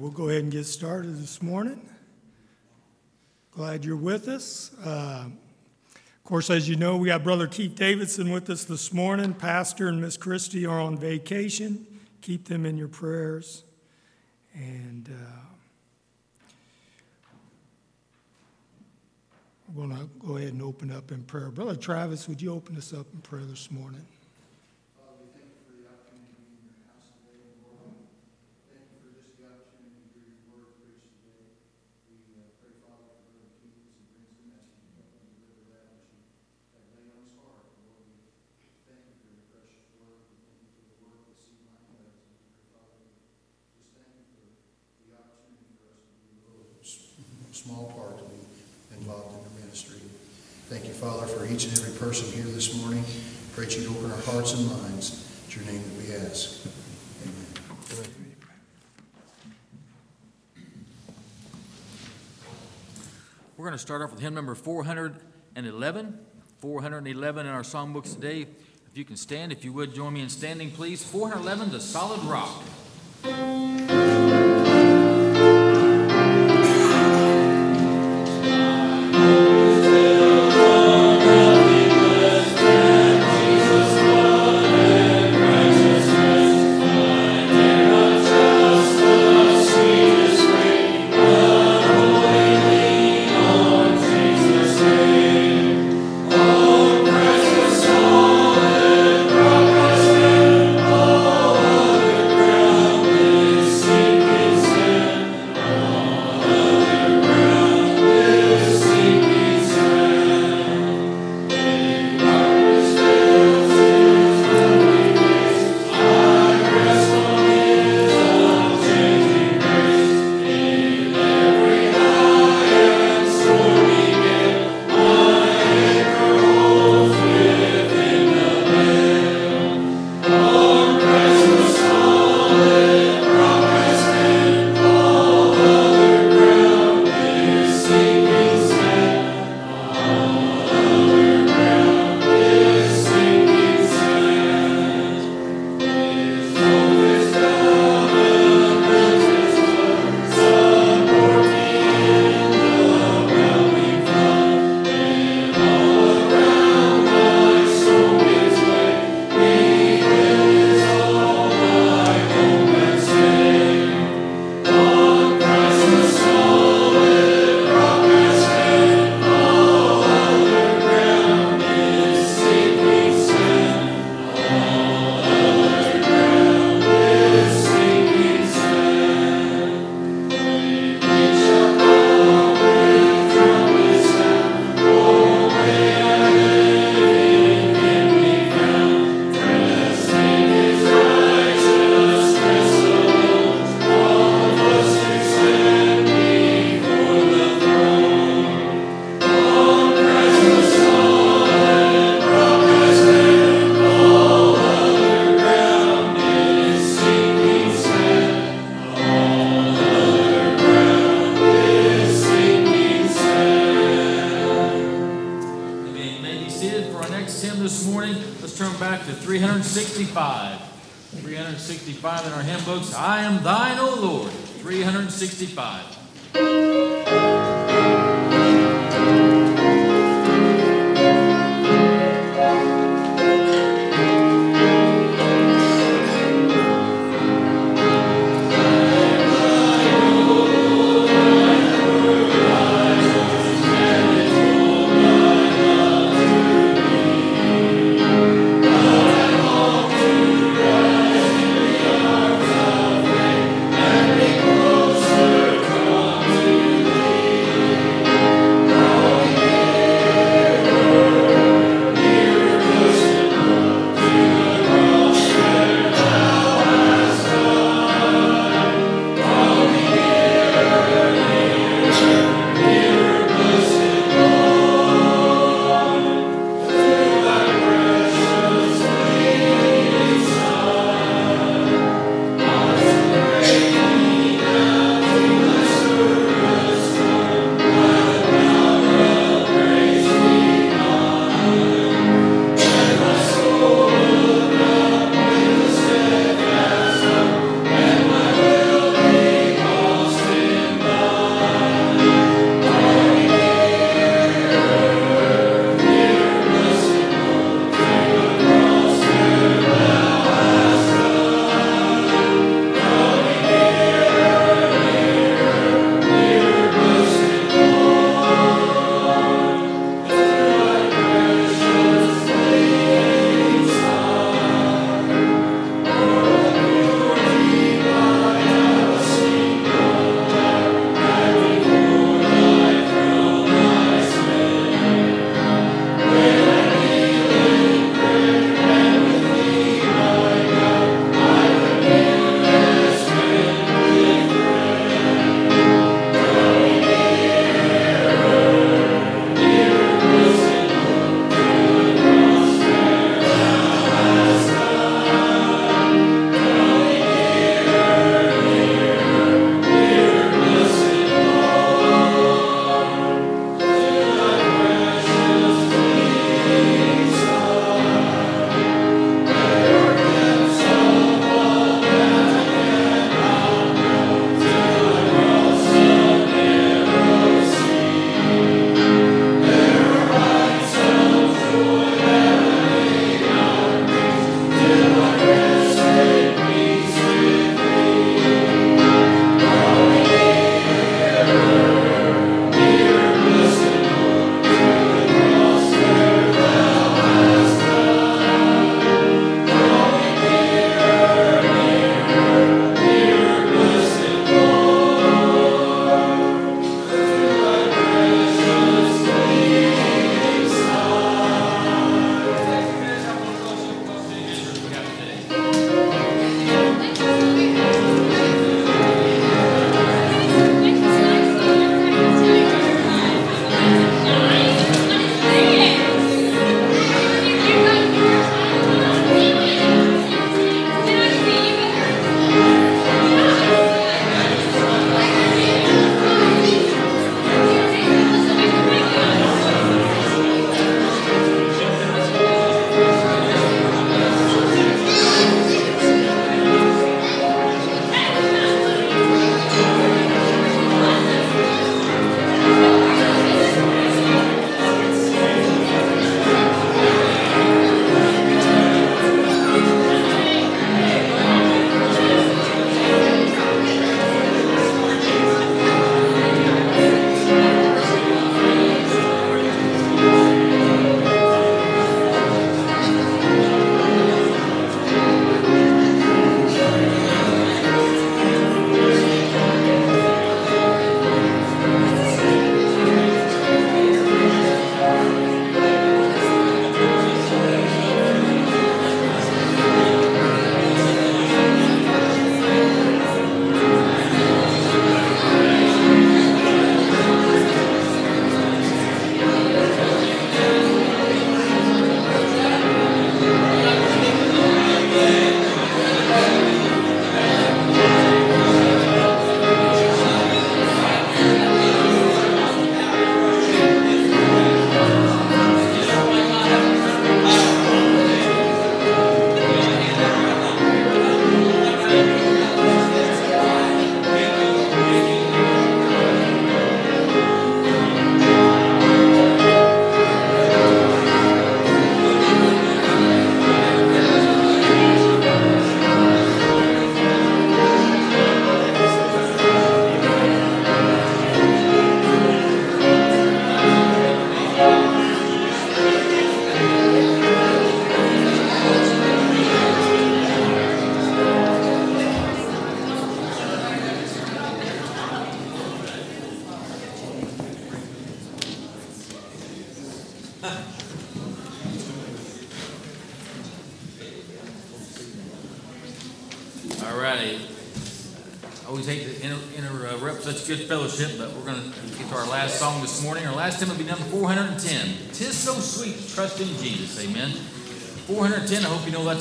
we'll go ahead and get started this morning. Glad you're with us. Uh, of course, as you know, we got Brother Keith Davidson with us this morning. Pastor and Miss Christie are on vacation. Keep them in your prayers. And uh, we're going to go ahead and open up in prayer. Brother Travis, would you open us up in prayer this morning? small part to be involved in the ministry. Thank you, Father, for each and every person here this morning. Pray that you'd open our hearts and minds. It's your name that we ask. Amen. We're going to start off with hymn number 411. 411 in our songbooks today. If you can stand, if you would join me in standing, please. 411, The Solid Rock.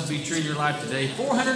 be true in your life today. 400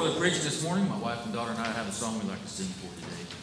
before the preaching this morning, my wife and daughter and I have a song we'd like to sing for today.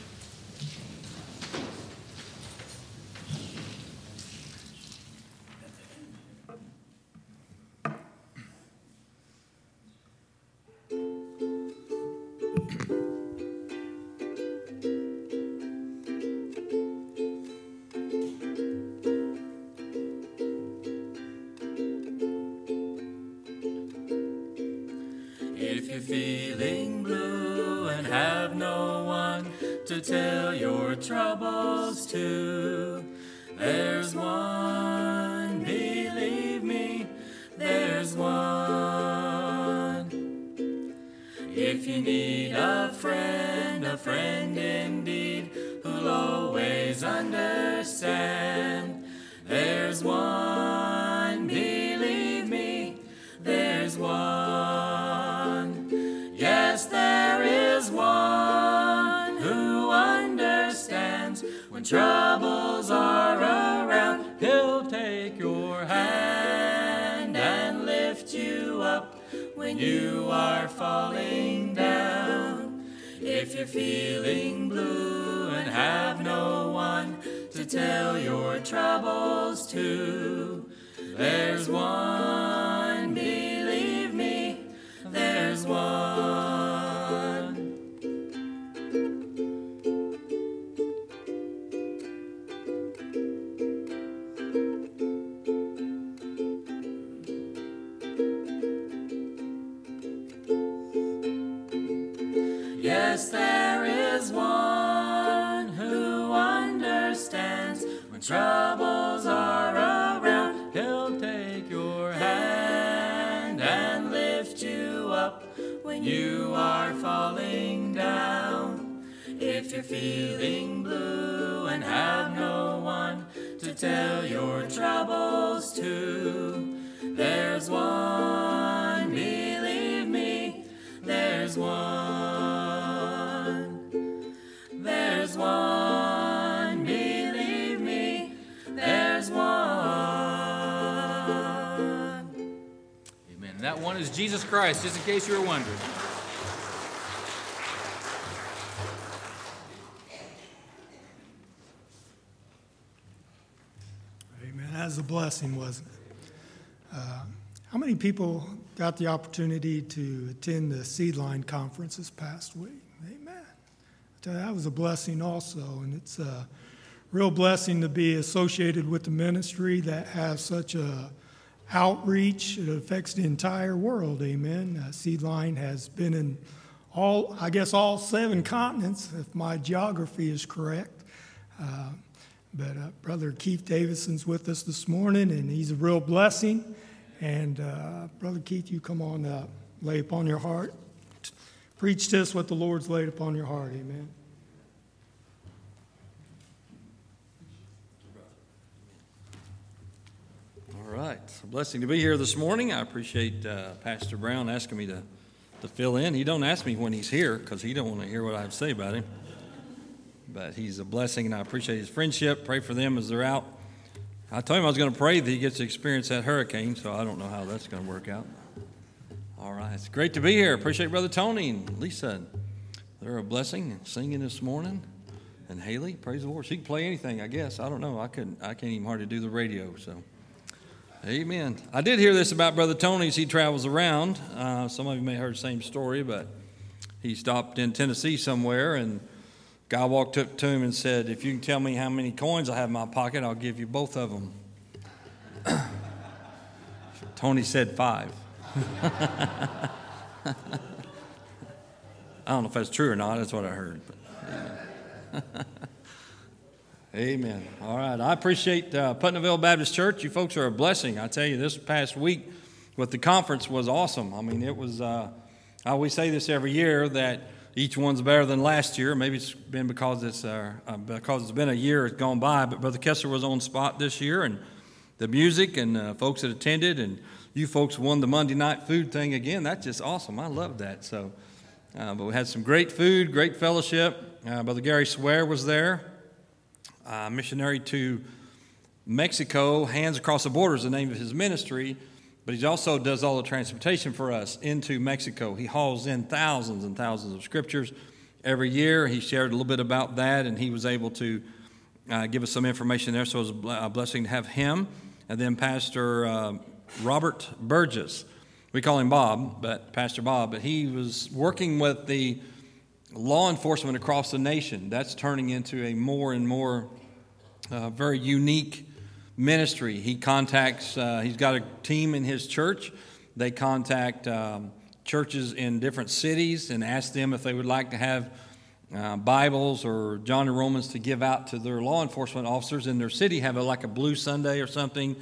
Jesus Christ, just in case you were wondering. Amen. That was a blessing, wasn't it? Uh, how many people got the opportunity to attend the Seedline conference this past week? Amen. That was a blessing also, and it's a real blessing to be associated with the ministry that has such a outreach. It affects the entire world. Amen. Uh, Seedline has been in all, I guess, all seven continents, if my geography is correct. Uh, but uh, Brother Keith Davidson's with us this morning, and he's a real blessing. And uh, Brother Keith, you come on up, lay upon your heart. Preach to us what the Lord's laid upon your heart. Amen. Right. It's a blessing to be here this morning. I appreciate uh, Pastor Brown asking me to, to fill in. He don't ask me when he's here because he don't want to hear what I have to say about him. But he's a blessing, and I appreciate his friendship. Pray for them as they're out. I told him I was going to pray that he gets to experience that hurricane, so I don't know how that's going to work out. All right. It's great to be here. Appreciate Brother Tony and Lisa. They're a blessing singing this morning. And Haley, praise the Lord. She can play anything, I guess. I don't know. I couldn't. I can't even hardly do the radio, so. Amen. I did hear this about Brother Tony as he travels around. Uh, some of you may have heard the same story, but he stopped in Tennessee somewhere, and guy walked up to him and said, "If you can tell me how many coins I have in my pocket, I'll give you both of them." Tony said five. I don't know if that's true or not. That's what I heard. But, Amen. All right. I appreciate uh, Putnamville Baptist Church. You folks are a blessing. I tell you, this past week with the conference was awesome. I mean, it was, uh, I always say this every year that each one's better than last year. Maybe it's been because it's, uh, uh, because it's been a year it's gone by, but Brother Kessler was on spot this year and the music and uh, folks that attended and you folks won the Monday night food thing again. That's just awesome. I love that. So, uh, but we had some great food, great fellowship. Uh, Brother Gary Swear was there uh, missionary to Mexico, Hands Across the Border is the name of his ministry, but he also does all the transportation for us into Mexico. He hauls in thousands and thousands of scriptures every year. He shared a little bit about that, and he was able to uh, give us some information there, so it was a blessing to have him. And then Pastor uh, Robert Burgess. We call him Bob, but Pastor Bob, but he was working with the law enforcement across the nation. That's turning into a more and more uh, very unique ministry. He contacts, uh, he's got a team in his church. They contact um, churches in different cities and ask them if they would like to have uh, Bibles or John and Romans to give out to their law enforcement officers in their city, have a, like a Blue Sunday or something.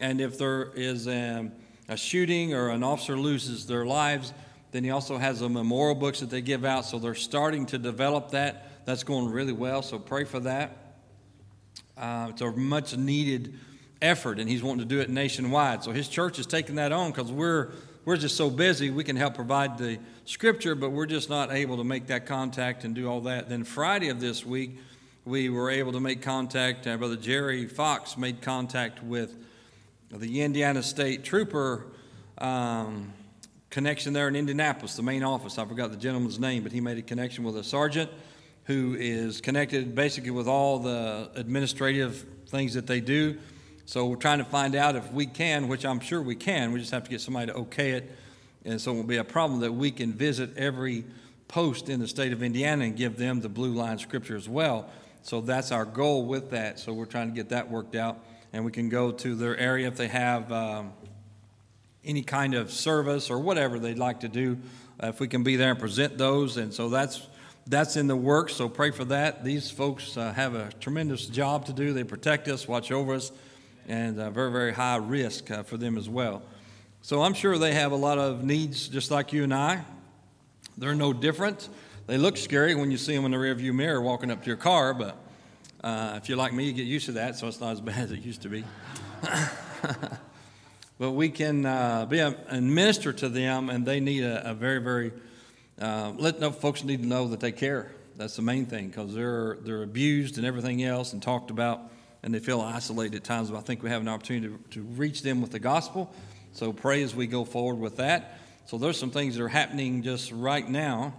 And if there is a, a shooting or an officer loses their lives, then he also has a memorial books that they give out. So they're starting to develop that. That's going really well. So pray for that. Uh, it's a much needed effort, and he's wanting to do it nationwide. So his church is taking that on because we're we're just so busy. We can help provide the scripture, but we're just not able to make that contact and do all that. Then Friday of this week, we were able to make contact. Uh, Brother Jerry Fox made contact with the Indiana State Trooper. Um, connection there in Indianapolis, the main office. I forgot the gentleman's name, but he made a connection with a sergeant who is connected basically with all the administrative things that they do. So we're trying to find out if we can, which I'm sure we can. We just have to get somebody to okay it. And so it will be a problem that we can visit every post in the state of Indiana and give them the blue line scripture as well. So that's our goal with that. So we're trying to get that worked out. And we can go to their area if they have um, any kind of service or whatever they'd like to do, uh, if we can be there and present those. And so that's that's in the works. So pray for that. These folks uh, have a tremendous job to do. They protect us, watch over us, and uh, very very high risk uh, for them as well. So I'm sure they have a lot of needs, just like you and I. They're no different. They look scary when you see them in the rearview mirror walking up to your car, but uh, if you're like me, you get used to that, so it's not as bad as it used to be. but we can uh, be a, and minister to them, and they need a, a very, very uh, let folks need to know that they care. That's the main thing because they're they're abused and everything else and talked about, and they feel isolated at times. But I think we have an opportunity to, to reach them with the gospel. So pray as we go forward with that. So there's some things that are happening just right now.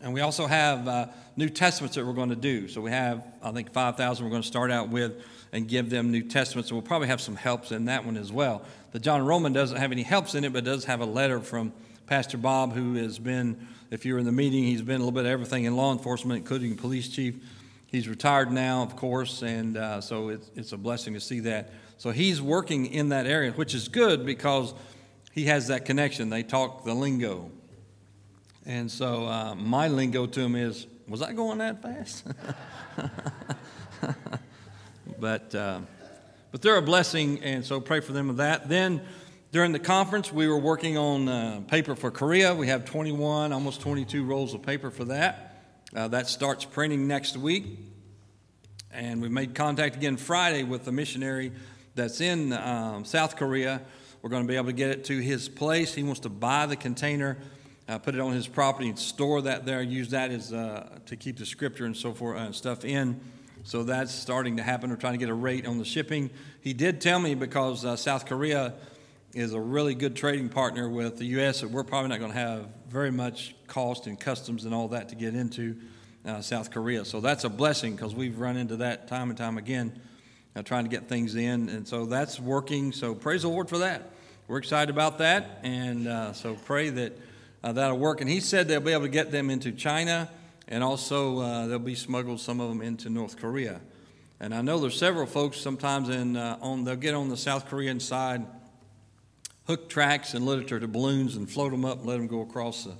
And we also have uh, New Testaments that we're going to do. So we have, I think, 5,000 we're going to start out with and give them New Testaments. And we'll probably have some helps in that one as well. The John Roman doesn't have any helps in it, but does have a letter from Pastor Bob, who has been, if you were in the meeting, he's been a little bit of everything in law enforcement, including police chief. He's retired now, of course, and uh, so it's, it's a blessing to see that. So he's working in that area, which is good because he has that connection. They talk the lingo. And so uh, my lingo to him is, was I going that fast? but, uh, but they're a blessing, and so pray for them of that. Then during the conference, we were working on uh, paper for Korea. We have 21, almost 22 rolls of paper for that. Uh, that starts printing next week. And we made contact again Friday with a missionary that's in um, South Korea. We're going to be able to get it to his place. He wants to buy the container uh, put it on his property and store that there, use that as uh, to keep the scripture and so forth uh, stuff in. So that's starting to happen. We're trying to get a rate on the shipping. He did tell me because uh, South Korea is a really good trading partner with the U.S. we're probably not going to have very much cost and customs and all that to get into uh, South Korea. So that's a blessing because we've run into that time and time again, uh, trying to get things in, and so that's working. So praise the Lord for that. We're excited about that, and so pray that uh, that'll work. And he said they'll be able to get them into China, and also uh, they'll be smuggled some of them into North Korea. And I know there's several folks sometimes in uh, on they'll get on the South Korean side, hook tracks and literature to balloons and float them up and let them go across the,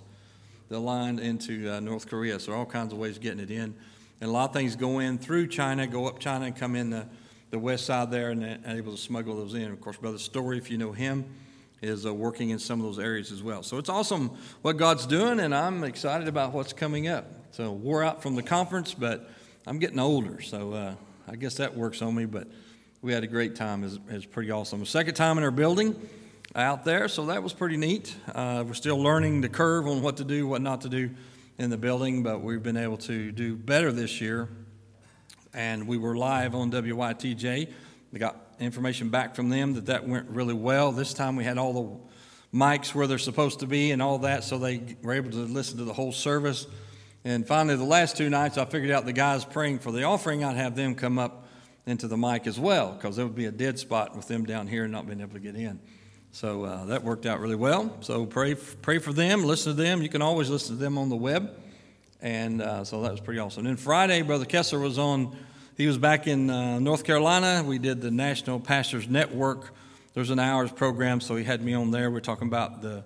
the line into uh, North Korea. So all kinds of ways of getting it in. And a lot of things go in through China, go up China and come in the, the west side there and, able to smuggle those in. Of course, Brother Story, if you know him, is uh, working in some of those areas as well. So it's awesome what God's doing, and I'm excited about what's coming up. So wore out from the conference, but I'm getting older, so uh, I guess that works on me. But we had a great time. It's, it's pretty awesome. Second time in our building out there, so that was pretty neat. Uh, we're still learning the curve on what to do, what not to do in the building, but we've been able to do better this year. And we were live on WYTJ. We got information back from them that that went really well. This time we had all the mics where they're supposed to be and all that, so they were able to listen to the whole service. And finally, the last two nights, I figured out the guys praying for the offering, I'd have them come up into the mic as well, because there would be a dead spot with them down here and not being able to get in. So uh, that worked out really well. So pray, pray for them, listen to them. You can always listen to them on the web. And uh, so that was pretty awesome. And then Friday, Brother Kessler was on he was back in uh, North Carolina. We did the National Pastors Network. There's an hours program, so he had me on there. We're talking about the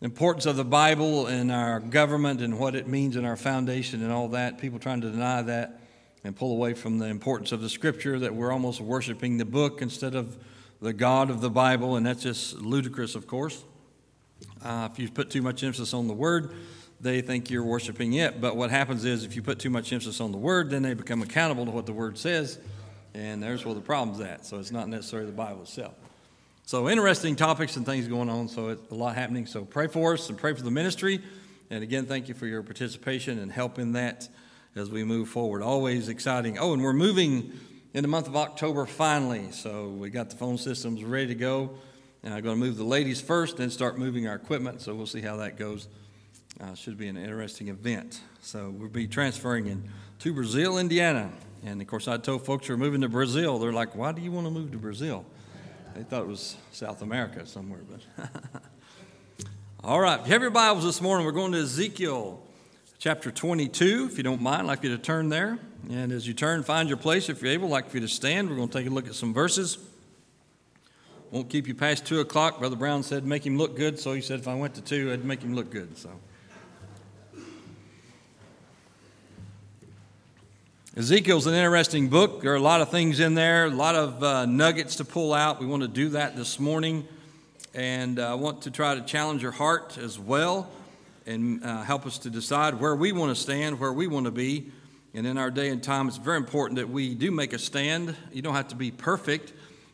importance of the Bible in our government and what it means in our foundation and all that. People trying to deny that and pull away from the importance of the Scripture, that we're almost worshiping the book instead of the God of the Bible, and that's just ludicrous, of course. Uh, if you put too much emphasis on the Word, they think you're worshiping it. But what happens is if you put too much emphasis on the word, then they become accountable to what the word says, and there's where the problem's at. So it's not necessarily the Bible itself. So interesting topics and things going on. So it's a lot happening. So pray for us and pray for the ministry. And again, thank you for your participation and help in that as we move forward. Always exciting. Oh, and we're moving in the month of October finally. So we got the phone systems ready to go. And I'm going to move the ladies first, then start moving our equipment. So we'll see how that goes. Uh, should be an interesting event. So we'll be transferring in to Brazil, Indiana. And of course, I told folks who are moving to Brazil, they're like, why do you want to move to Brazil? They thought it was South America somewhere, but. All right, if you have your Bibles this morning, we're going to Ezekiel chapter 22. If you don't mind, I'd like you to turn there. And as you turn, find your place. If you're able, I'd like for you to stand. We're going to take a look at some verses. Won't keep you past 2 o'clock. Brother Brown said make him look good, so he said if I went to 2, I'd make him look good. So. Ezekiel's an interesting book. There are a lot of things in there, a lot of uh, nuggets to pull out. We want to do that this morning. And uh, I want to try to challenge your heart as well and uh, help us to decide where we want to stand, where we want to be. And in our day and time, it's very important that we do make a stand. You don't have to be perfect,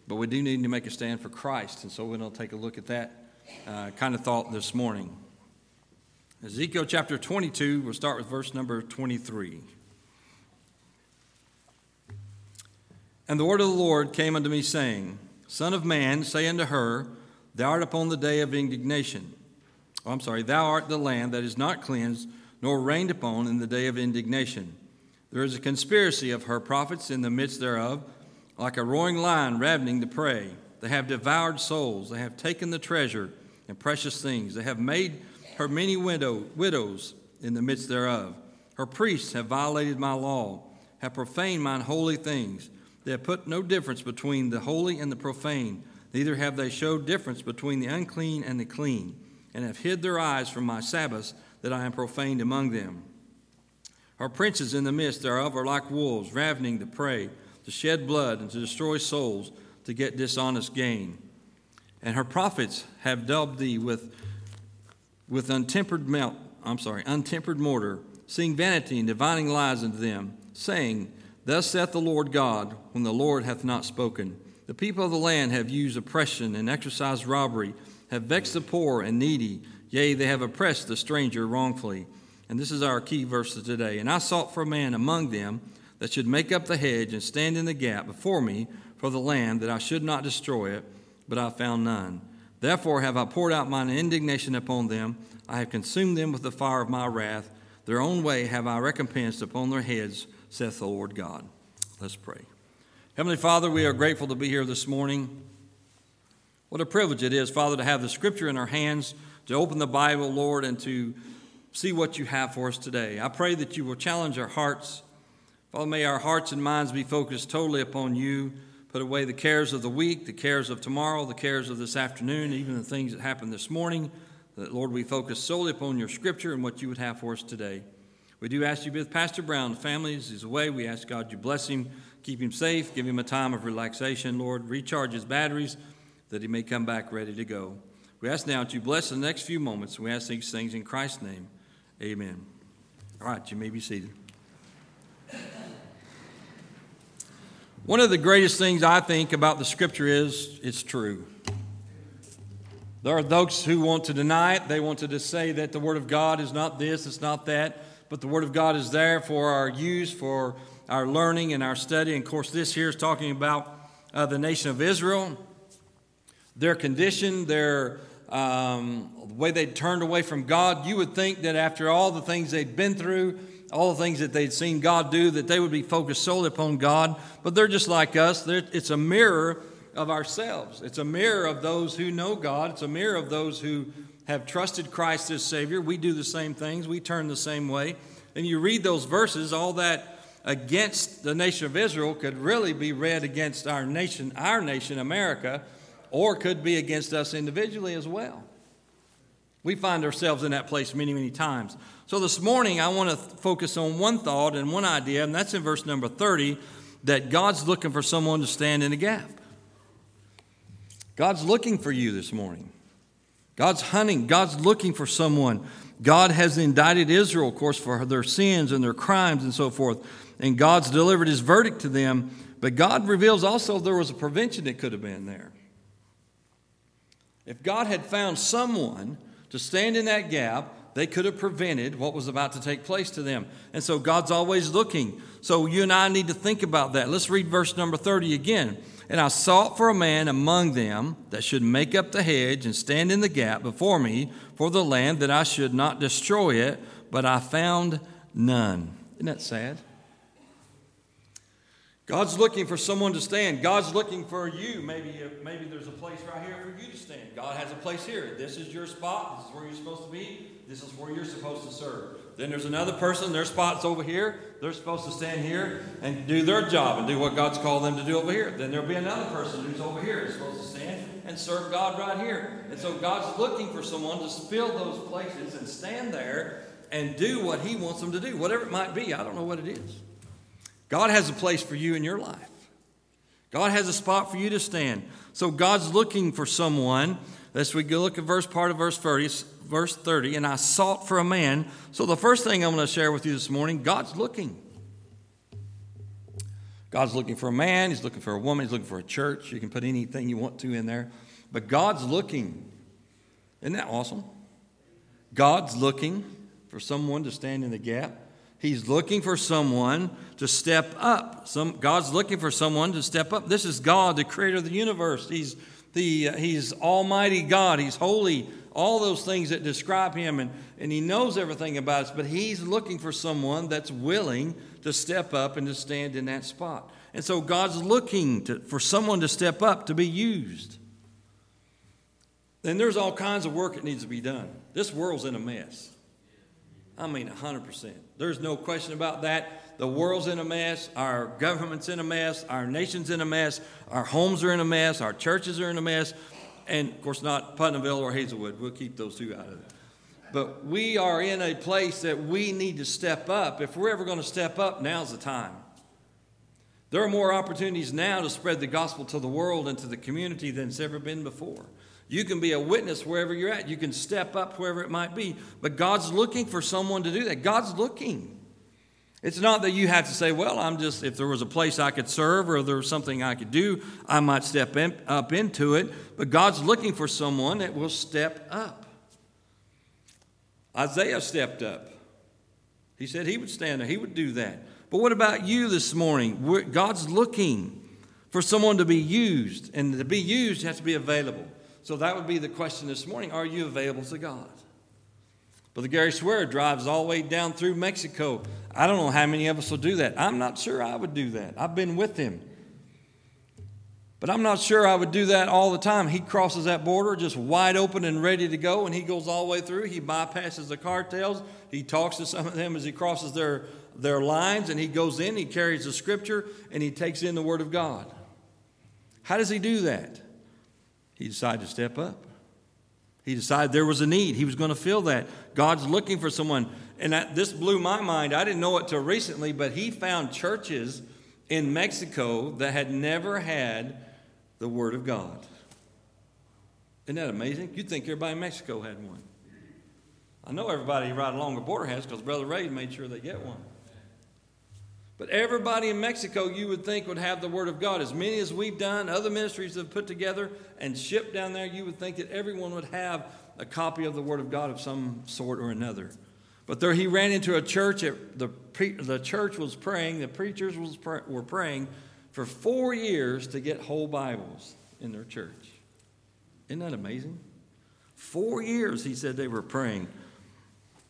but we do need to make a stand for Christ. And so we're going to take a look at that uh, kind of thought this morning. Ezekiel chapter 22, we'll start with verse number 23. And the word of the Lord came unto me, saying, Son of man, say unto her, Thou art upon the day of indignation. Oh, I'm sorry, thou art the land that is not cleansed, nor rained upon in the day of indignation. There is a conspiracy of her prophets in the midst thereof, like a roaring lion ravening the prey. They have devoured souls, they have taken the treasure and precious things. They have made her many widow, widows in the midst thereof. Her priests have violated my law, have profaned mine holy things. They have put no difference between the holy and the profane, neither have they showed difference between the unclean and the clean, and have hid their eyes from my Sabbaths, that I am profaned among them. Our princes in the midst thereof are like wolves, ravening the prey, to shed blood and to destroy souls, to get dishonest gain. And her prophets have dubbed thee with, with untempered melt, I'm sorry, untempered mortar, seeing vanity and divining lies unto them, saying, Thus saith the Lord God, when the Lord hath not spoken. The people of the land have used oppression and exercised robbery, have vexed the poor and needy, yea, they have oppressed the stranger wrongfully. And this is our key verse of today. And I sought for a man among them that should make up the hedge and stand in the gap before me for the land, that I should not destroy it, but I found none. Therefore have I poured out mine indignation upon them. I have consumed them with the fire of my wrath. Their own way have I recompensed upon their heads saith the Lord God. Let's pray. Heavenly Father, we are grateful to be here this morning. What a privilege it is, Father, to have the scripture in our hands, to open the Bible, Lord, and to see what you have for us today. I pray that you will challenge our hearts. Father, may our hearts and minds be focused totally upon you. Put away the cares of the week, the cares of tomorrow, the cares of this afternoon, even the things that happened this morning. That, Lord, we focus solely upon your scripture and what you would have for us today. We do ask you with Pastor Brown. The family is away. We ask God you bless him, keep him safe, give him a time of relaxation, Lord. Recharge his batteries that he may come back ready to go. We ask now that you bless the next few moments. We ask these things in Christ's name. Amen. All right, you may be seated. One of the greatest things I think about the scripture is it's true. There are those who want to deny it. They want to just say that the Word of God is not this, it's not that but the Word of God is there for our use, for our learning and our study. And of course, this here is talking about uh, the nation of Israel, their condition, their um, the way they'd turned away from God. You would think that after all the things they'd been through, all the things that they'd seen God do, that they would be focused solely upon God. But they're just like us. They're, it's a mirror of ourselves. It's a mirror of those who know God. It's a mirror of those who have trusted Christ as Savior. We do the same things, we turn the same way. And you read those verses, all that against the nation of Israel could really be read against our nation, our nation, America, or could be against us individually as well. We find ourselves in that place many, many times. So this morning, I want to focus on one thought and one idea, and that's in verse number 30 that God's looking for someone to stand in a gap. God's looking for you this morning. God's hunting, God's looking for someone. God has indicted Israel, of course, for their sins and their crimes and so forth. And God's delivered his verdict to them. But God reveals also there was a prevention that could have been there. If God had found someone to stand in that gap, they could have prevented what was about to take place to them. And so God's always looking. So you and I need to think about that. Let's read verse number 30 again. And I sought for a man among them that should make up the hedge and stand in the gap before me for the land that I should not destroy it, but I found none. Isn't that sad? God's looking for someone to stand. God's looking for you. Maybe, uh, maybe there's a place right here for you to stand. God has a place here. This is your spot. This is where you're supposed to be. This is where you're supposed to serve. Then there's another person. Their spot's over here. They're supposed to stand here and do their job and do what God's called them to do over here. Then there'll be another person who's over here is supposed to stand and serve God right here. And so God's looking for someone to fill those places and stand there and do what He wants them to do, whatever it might be. I don't know what it is. God has a place for you in your life. God has a spot for you to stand. So God's looking for someone. As we go look at verse part of verse 30, verse 30, and I sought for a man. So the first thing I'm going to share with you this morning, God's looking. God's looking for a man, he's looking for a woman, he's looking for a church. You can put anything you want to in there. But God's looking. Isn't that awesome? God's looking for someone to stand in the gap. He's looking for someone to step up. Some, God's looking for someone to step up. This is God, the creator of the universe. He's, the, uh, he's Almighty God. He's holy. All those things that describe Him. And, and He knows everything about us. But He's looking for someone that's willing to step up and to stand in that spot. And so God's looking to, for someone to step up to be used. And there's all kinds of work that needs to be done. This world's in a mess. I mean, 100%. There's no question about that. The world's in a mess. Our government's in a mess. Our nation's in a mess. Our homes are in a mess. Our churches are in a mess. And of course, not Putnamville or Hazelwood. We'll keep those two out of it. But we are in a place that we need to step up. If we're ever going to step up, now's the time. There are more opportunities now to spread the gospel to the world and to the community than it's ever been before. You can be a witness wherever you're at. You can step up wherever it might be. But God's looking for someone to do that. God's looking. It's not that you have to say, well, I'm just, if there was a place I could serve or there was something I could do, I might step in, up into it. But God's looking for someone that will step up. Isaiah stepped up. He said he would stand there, he would do that. But what about you this morning? God's looking for someone to be used, and to be used has to be available. So that would be the question this morning Are you available to God? But the Gary Swear drives all the way down through Mexico. I don't know how many of us will do that. I'm not sure I would do that. I've been with him. But I'm not sure I would do that all the time. He crosses that border just wide open and ready to go, and he goes all the way through. He bypasses the cartels. He talks to some of them as he crosses their, their lines, and he goes in, he carries the scripture, and he takes in the Word of God. How does he do that? He decided to step up. He decided there was a need. He was going to fill that. God's looking for someone. And that, this blew my mind. I didn't know it till recently, but he found churches in Mexico that had never had the Word of God. Isn't that amazing? You'd think everybody in Mexico had one. I know everybody right along the border has because Brother Ray made sure they get one. But everybody in Mexico, you would think, would have the Word of God. As many as we've done, other ministries have put together and shipped down there, you would think that everyone would have a copy of the Word of God of some sort or another. But there he ran into a church. the, the church was praying, the preachers was, were praying for four years to get whole Bibles in their church. Isn't that amazing? Four years, he said they were praying.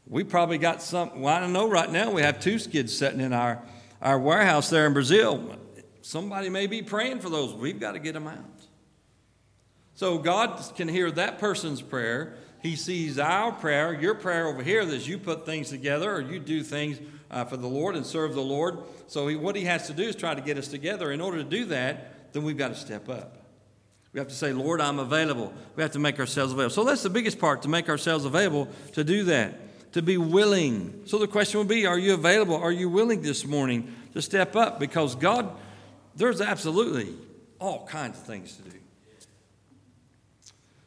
We probably got some, well, I don't know, right now we have two skids sitting in our our warehouse there in Brazil. Somebody may be praying for those. We've got to get them out. So God can hear that person's prayer. He sees our prayer, your prayer over here, that you put things together or you do things uh, for the Lord and serve the Lord. So he, what he has to do is try to get us together. In order to do that, then we've got to step up. We have to say, Lord, I'm available. We have to make ourselves available. So that's the biggest part, to make ourselves available to do that to be willing. So the question would be Are you available? Are you willing this morning to step up? Because God, there's absolutely all kinds of things to do.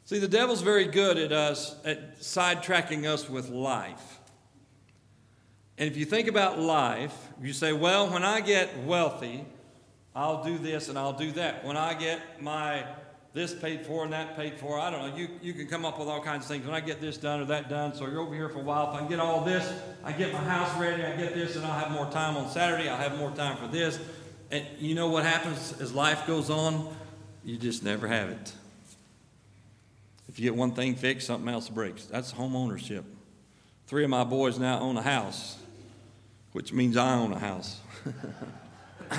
See, the devil's very good at us, at sidetracking us with life. And if you think about life, you say, well, when I get wealthy, I'll do this and I'll do that. When I get my this paid for and that paid for. I don't know. You, you can come up with all kinds of things. When I get this done or that done, so you're over here for a while. If I can get all this, I get my house ready, I get this, and I'll have more time on Saturday. I'll have more time for this. And you know what happens as life goes on? You just never have it. If you get one thing fixed, something else breaks. That's home ownership. Three of my boys now own a house, which means I own a house.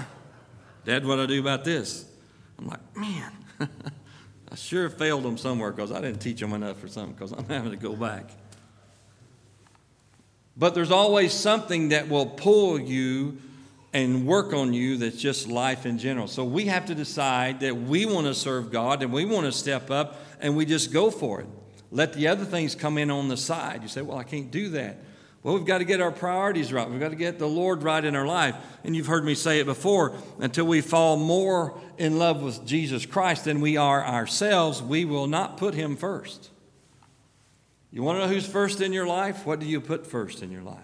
Dad, what do I do about this? I'm like, man, I sure failed them somewhere because I didn't teach them enough or something because I'm having to go back. But there's always something that will pull you and work on you that's just life in general. So we have to decide that we want to serve God and we want to step up and we just go for it. Let the other things come in on the side. You say, well, I can't do that. Well, we've got to get our priorities right. We've got to get the Lord right in our life. And you've heard me say it before until we fall more in love with Jesus Christ than we are ourselves, we will not put Him first. You want to know who's first in your life? What do you put first in your life?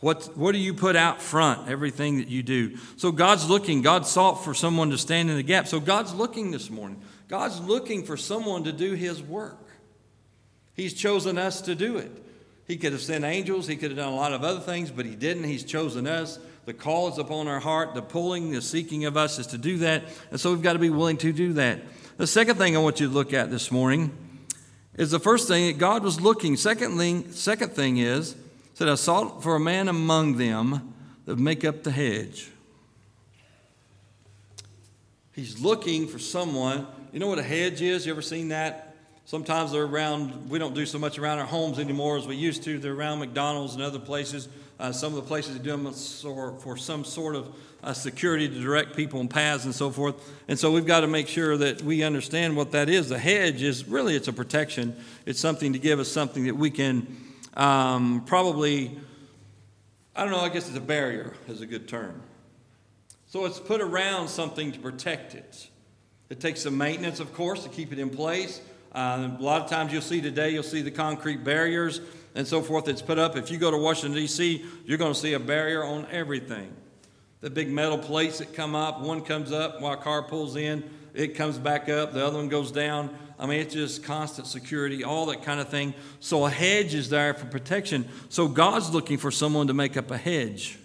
What, what do you put out front, everything that you do? So God's looking. God sought for someone to stand in the gap. So God's looking this morning. God's looking for someone to do His work. He's chosen us to do it. He could have sent angels, He could have done a lot of other things, but He didn't. He's chosen us. The call is upon our heart. The pulling, the seeking of us is to do that. And so we've got to be willing to do that. The second thing I want you to look at this morning is the first thing that God was looking. Second thing, second thing is, said, I sought for a man among them that make up the hedge. He's looking for someone. You know what a hedge is? You ever seen that? Sometimes they're around, we don't do so much around our homes anymore as we used to. They're around McDonald's and other places. Uh, some of the places they do them for, some sort of uh, security to direct people on paths and so forth. And so we've got to make sure that we understand what that is. The hedge is really it's a protection. It's something to give us something that we can um, probably, I don't know, I guess it's a barrier is a good term. So it's put around something to protect it. It takes some maintenance, of course, to keep it in place. Uh, a lot of times you'll see today, you'll see the concrete barriers and so forth that's put up. If you go to Washington, D.C., you're going to see a barrier on everything. The big metal plates that come up, one comes up while a car pulls in, it comes back up, the other one goes down. I mean, it's just constant security, all that kind of thing. So a hedge is there for protection. So God's looking for someone to make up a hedge.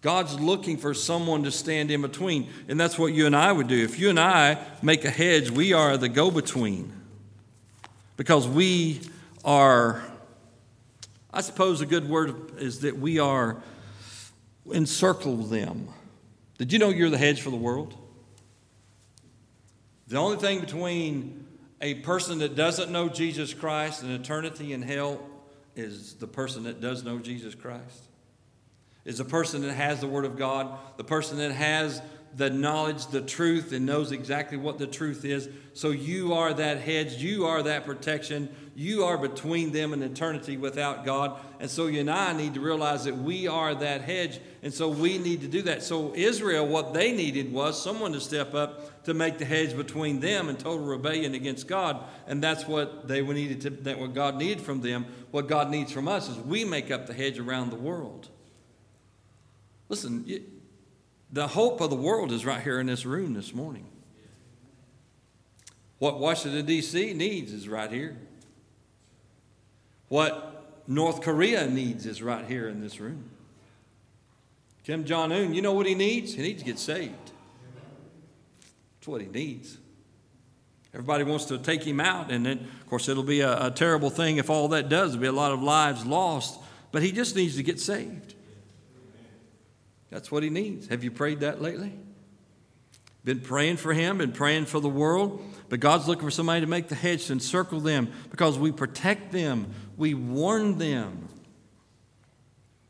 God's looking for someone to stand in between. And that's what you and I would do. If you and I make a hedge, we are the go between. Because we are, I suppose a good word is that we are encircle them. Did you know you're the hedge for the world? The only thing between a person that doesn't know Jesus Christ and eternity in hell is the person that does know Jesus Christ is the person that has the Word of God, the person that has the knowledge, the truth, and knows exactly what the truth is. So you are that hedge, you are that protection, you are between them and eternity without God. And so you and I need to realize that we are that hedge, and so we need to do that. So Israel, what they needed was someone to step up to make the hedge between them and total rebellion against God, and that's what they needed to. That what God needed from them. What God needs from us is we make up the hedge around the world. Listen, the hope of the world is right here in this room this morning. What Washington, D.C. needs is right here. What North Korea needs is right here in this room. Kim Jong un, you know what he needs? He needs to get saved. That's what he needs. Everybody wants to take him out, and then, of course, it'll be a, a terrible thing if all that does. There'll be a lot of lives lost, but he just needs to get saved. That's what he needs. Have you prayed that lately? Been praying for him, been praying for the world, but God's looking for somebody to make the hedge to encircle them because we protect them, we warn them.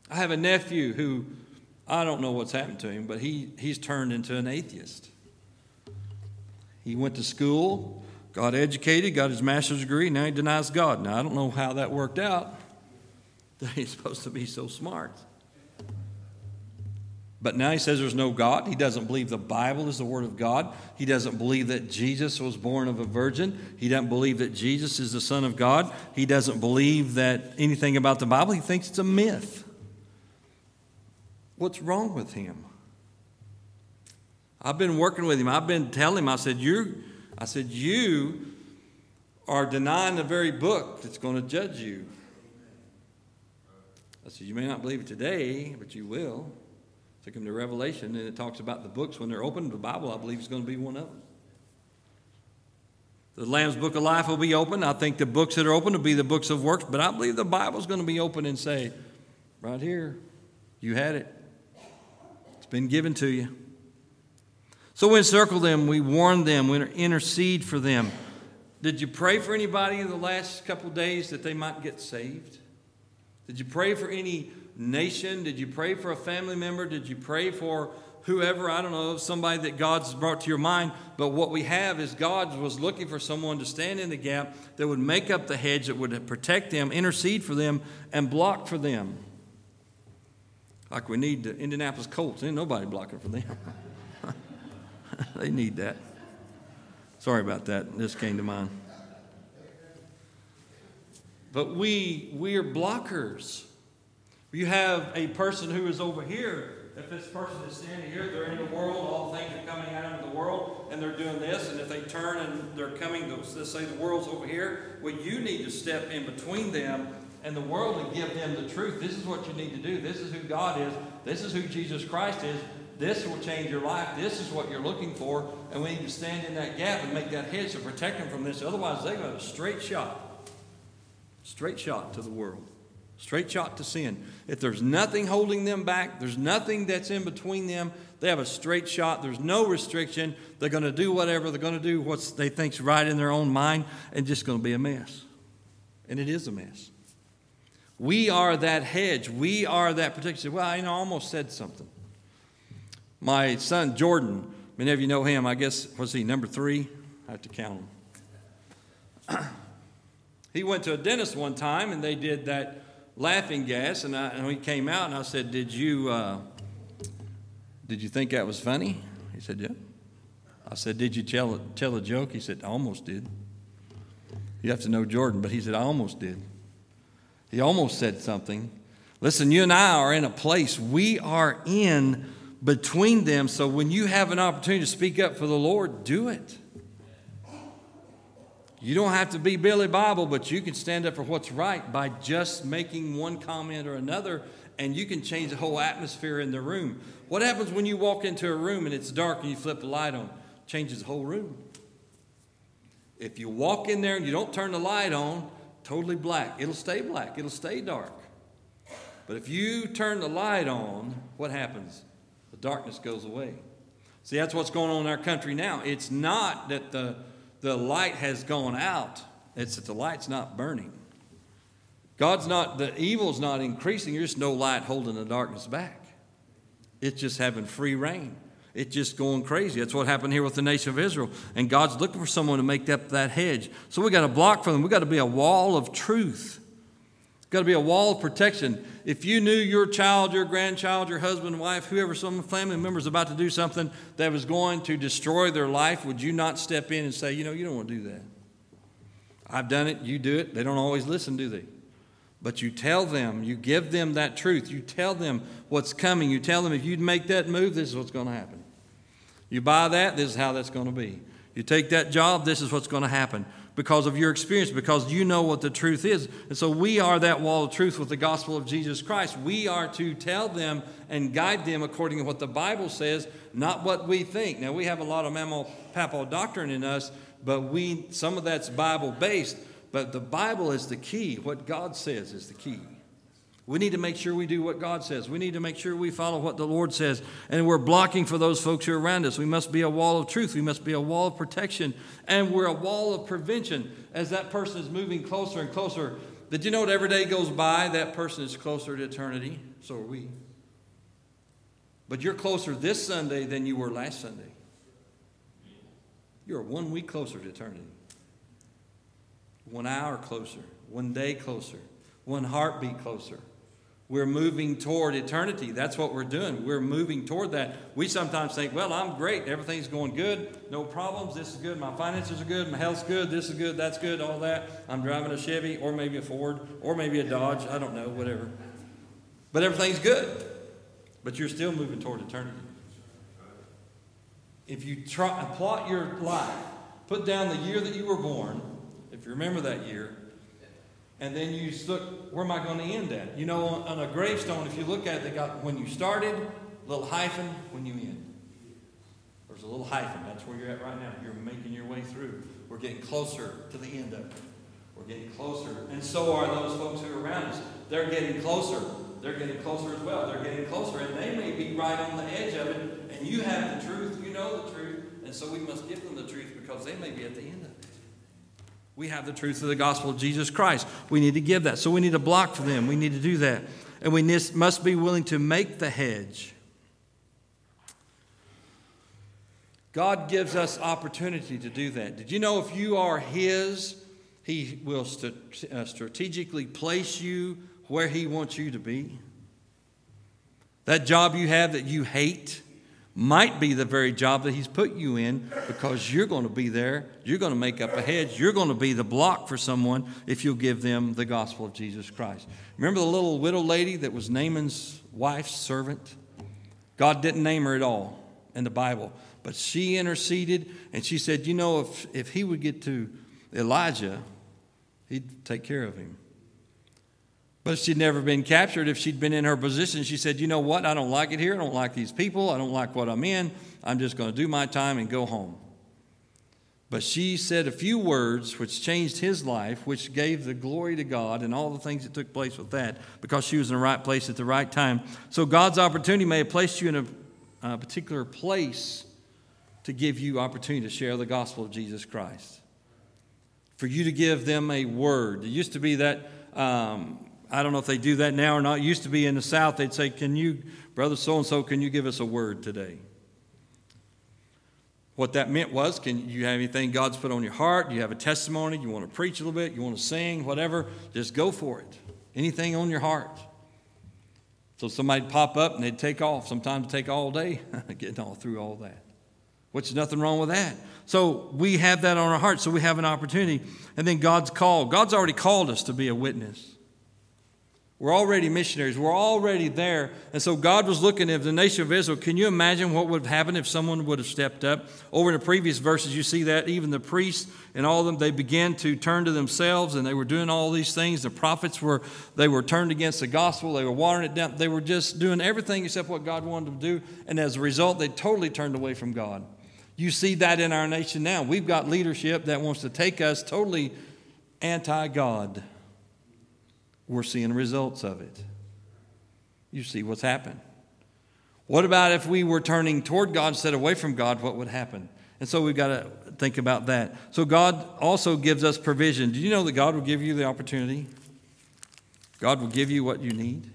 I have a nephew who I don't know what's happened to him, but he, he's turned into an atheist. He went to school, got educated, got his master's degree, now he denies God. Now, I don't know how that worked out. He's supposed to be so smart. But now he says there's no God. He doesn't believe the Bible is the Word of God. He doesn't believe that Jesus was born of a virgin. He doesn't believe that Jesus is the Son of God. He doesn't believe that anything about the Bible. He thinks it's a myth. What's wrong with him? I've been working with him. I've been telling him, I said, you I said, you are denying the very book that's going to judge you. I said, you may not believe it today, but you will. Took him to Revelation, and it talks about the books when they're opened. The Bible, I believe, is going to be one of them. The Lamb's Book of Life will be open. I think the books that are open will be the books of works, but I believe the Bible's going to be open and say, right here, you had it. It's been given to you. So we encircle them, we warn them, we intercede for them. Did you pray for anybody in the last couple days that they might get saved? Did you pray for any nation? Did you pray for a family member? Did you pray for whoever, I don't know, somebody that God's brought to your mind? But what we have is God was looking for someone to stand in the gap that would make up the hedge, that would protect them, intercede for them, and block for them. Like we need the Indianapolis Colts. Ain't nobody blocking for them. they need that. Sorry about that. This came to mind. But we, we are blockers. You have a person who is over here. If this person is standing here, they're in the world, all things are coming out of the world, and they're doing this, and if they turn and they're coming, let's say the world's over here, well, you need to step in between them and the world and give them the truth. This is what you need to do. This is who God is. This is who Jesus Christ is. This will change your life. This is what you're looking for. And we need to stand in that gap and make that hedge to protect them from this. Otherwise, they got a straight shot. Straight shot to the world. Straight shot to sin. If there's nothing holding them back, there's nothing that's in between them, they have a straight shot. There's no restriction. They're going to do whatever. They're going to do what they think's right in their own mind, and just going to be a mess. And it is a mess. We are that hedge. We are that protection. Well, I almost said something. My son Jordan, many of you know him. I guess was he number three? I have to count him. he went to a dentist one time, and they did that laughing gas, and, I, and he came out, and I said, "Did you uh, did you think that was funny?" He said, "Yeah." I said, "Did you tell tell a joke?" He said, "I almost did." You have to know Jordan, but he said, "I almost did." He almost said something. Listen, you and I are in a place we are in between them. So when you have an opportunity to speak up for the Lord, do it. You don't have to be Billy Bible, but you can stand up for what's right by just making one comment or another, and you can change the whole atmosphere in the room. What happens when you walk into a room and it's dark and you flip the light on? Changes the whole room. If you walk in there and you don't turn the light on, totally black, it'll stay black, it'll stay dark. But if you turn the light on, what happens? The darkness goes away. See, that's what's going on in our country now. It's not that the the light has gone out, it's that the light's not burning. God's not, the evil's not increasing, there's no light holding the darkness back. It's just having free reign. It's just going crazy. That's what happened here with the nation of Israel. And God's looking for someone to make up that hedge. So we got to block for them. We got to be a wall of truth. Got to be a wall of protection. If you knew your child, your grandchild, your husband, wife, whoever, some family member is about to do something that was going to destroy their life, would you not step in and say, you know, you don't want to do that? I've done it, you do it. They don't always listen, do they? But you tell them, you give them that truth. You tell them what's coming. You tell them if you make that move, this is what's going to happen. You buy that, this is how that's going to be. You take that job, this is what's going to happen because of your experience, because you know what the truth is. And so we are that wall of truth with the gospel of Jesus Christ. We are to tell them and guide them according to what the Bible says, not what we think. Now, we have a lot of mammal papal doctrine in us, but we some of that's Bible based. But the Bible is the key. What God says is the key. We need to make sure we do what God says. We need to make sure we follow what the Lord says. And we're blocking for those folks who are around us. We must be a wall of truth. We must be a wall of protection. And we're a wall of prevention as that person is moving closer and closer. Did you know that every day goes by, that person is closer to eternity? So are we. But you're closer this Sunday than you were last Sunday. You're one week closer to eternity, one hour closer, one day closer, one heartbeat closer. We're moving toward eternity. That's what we're doing. We're moving toward that. We sometimes think, well, I'm great. Everything's going good. No problems. This is good. My finances are good. My health's good. This is good. That's good. All that. I'm driving a Chevy or maybe a Ford or maybe a Dodge. I don't know. Whatever. But everything's good. But you're still moving toward eternity. If you try, plot your life, put down the year that you were born, if you remember that year, and then you look, where am I going to end at? You know, on, on, a gravestone, if you look at it, they got when you started, little hyphen, when you end. There's a little hyphen. That's where you're at right now. You're making your way through. We're getting closer to the end of it. We're getting closer. And so are those folks who are around us. They're getting closer. they're getting closer as well. They're getting closer, and they may be right on the edge of it, and you have the truth, you know the truth, and so we must give them the truth because they may be at the end of it. We have the truth of the gospel of Jesus Christ. We need to give that. So we need to block for them. We need to do that. And we must be willing to make the hedge. God gives us opportunity to do that. Did you know if you are His, He will st- uh, strategically place you where He wants you to be? That job you have that you hate might be the very job that He's put you in because you're going to be there. You're going to make up a hedge. You're going to be the block for someone if you'll give them the gospel of Jesus Christ. Remember the little widow lady that was Naaman's wife's servant? God didn't name her at all in the Bible. But she interceded and she said, You know, if, if he would get to Elijah, he'd take care of him. But she'd never been captured. If she'd been in her position, she said, You know what? I don't like it here. I don't like these people. I don't like what I'm in. I'm just going to do my time and go home. But she said a few words which changed his life, which gave the glory to God and all the things that took place with that because she was in the right place at the right time. So God's opportunity may have placed you in a, a particular place to give you opportunity to share the gospel of Jesus Christ. For you to give them a word. It used to be that, um, I don't know if they do that now or not. Used to be in the South, they'd say, Can you, brother so and so, can you give us a word today? What that meant was, can you have anything God's put on your heart? You have a testimony, you want to preach a little bit, you want to sing, whatever, just go for it. Anything on your heart. So somebody'd pop up and they'd take off. Sometimes take all day getting all through all that which is nothing wrong with that. So we have that on our heart, so we have an opportunity. And then God's called. God's already called us to be a witness. We're already missionaries. We're already there. And so God was looking at the nation of Israel. Can you imagine what would have happened if someone would have stepped up? Over in the previous verses, you see that even the priests and all of them, they began to turn to themselves and they were doing all these things. The prophets were, they were turned against the gospel. They were watering it down. They were just doing everything except what God wanted them to do. And as a result, they totally turned away from God. You see that in our nation now. We've got leadership that wants to take us totally anti God. We're seeing results of it. You see what's happened. What about if we were turning toward God instead of away from God? What would happen? And so we've got to think about that. So God also gives us provision. Do you know that God will give you the opportunity? God will give you what you need.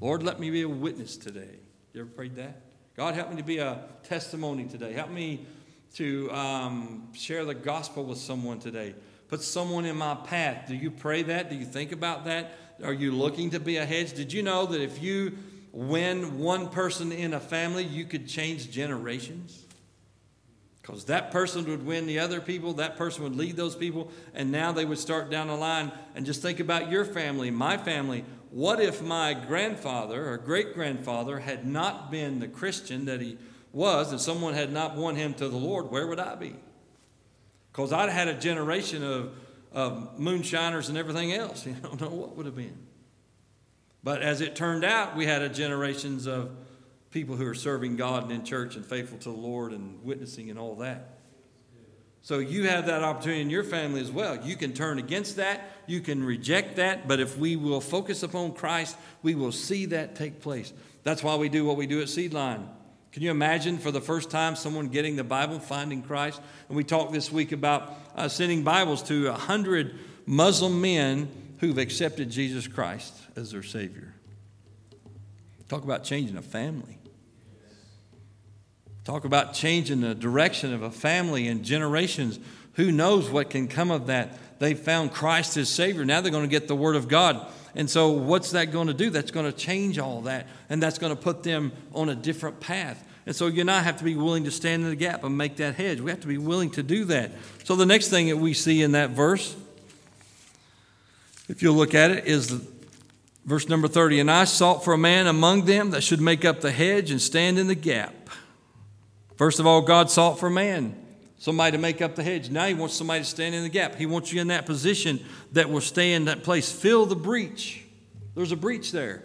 Lord, let me be a witness today. You ever prayed that? God, help me to be a testimony today. Help me to um, share the gospel with someone today. Put someone in my path. Do you pray that? Do you think about that? Are you looking to be a hedge? Did you know that if you win one person in a family, you could change generations? Because that person would win the other people, that person would lead those people, and now they would start down the line. And just think about your family, my family. What if my grandfather or great grandfather had not been the Christian that he was and someone had not won him to the Lord? Where would I be? Because I'd had a generation of, of moonshiners and everything else. You don't know what would have been. But as it turned out, we had a generations of people who are serving God and in church and faithful to the Lord and witnessing and all that. So you have that opportunity in your family as well. You can turn against that, you can reject that, but if we will focus upon Christ, we will see that take place. That's why we do what we do at Seedline. Can you imagine for the first time someone getting the Bible, finding Christ? And we talked this week about uh, sending Bibles to a hundred Muslim men who've accepted Jesus Christ as their Savior. Talk about changing a family. Talk about changing the direction of a family and generations. Who knows what can come of that? They found Christ as Savior. Now they're going to get the Word of God. And so, what's that going to do? That's going to change all that, and that's going to put them on a different path. And so, you and I have to be willing to stand in the gap and make that hedge. We have to be willing to do that. So, the next thing that we see in that verse, if you look at it, is verse number 30. And I sought for a man among them that should make up the hedge and stand in the gap First of all, God sought for man, somebody to make up the hedge. Now he wants somebody to stand in the gap. He wants you in that position that will stay in that place. Fill the breach. There's a breach there.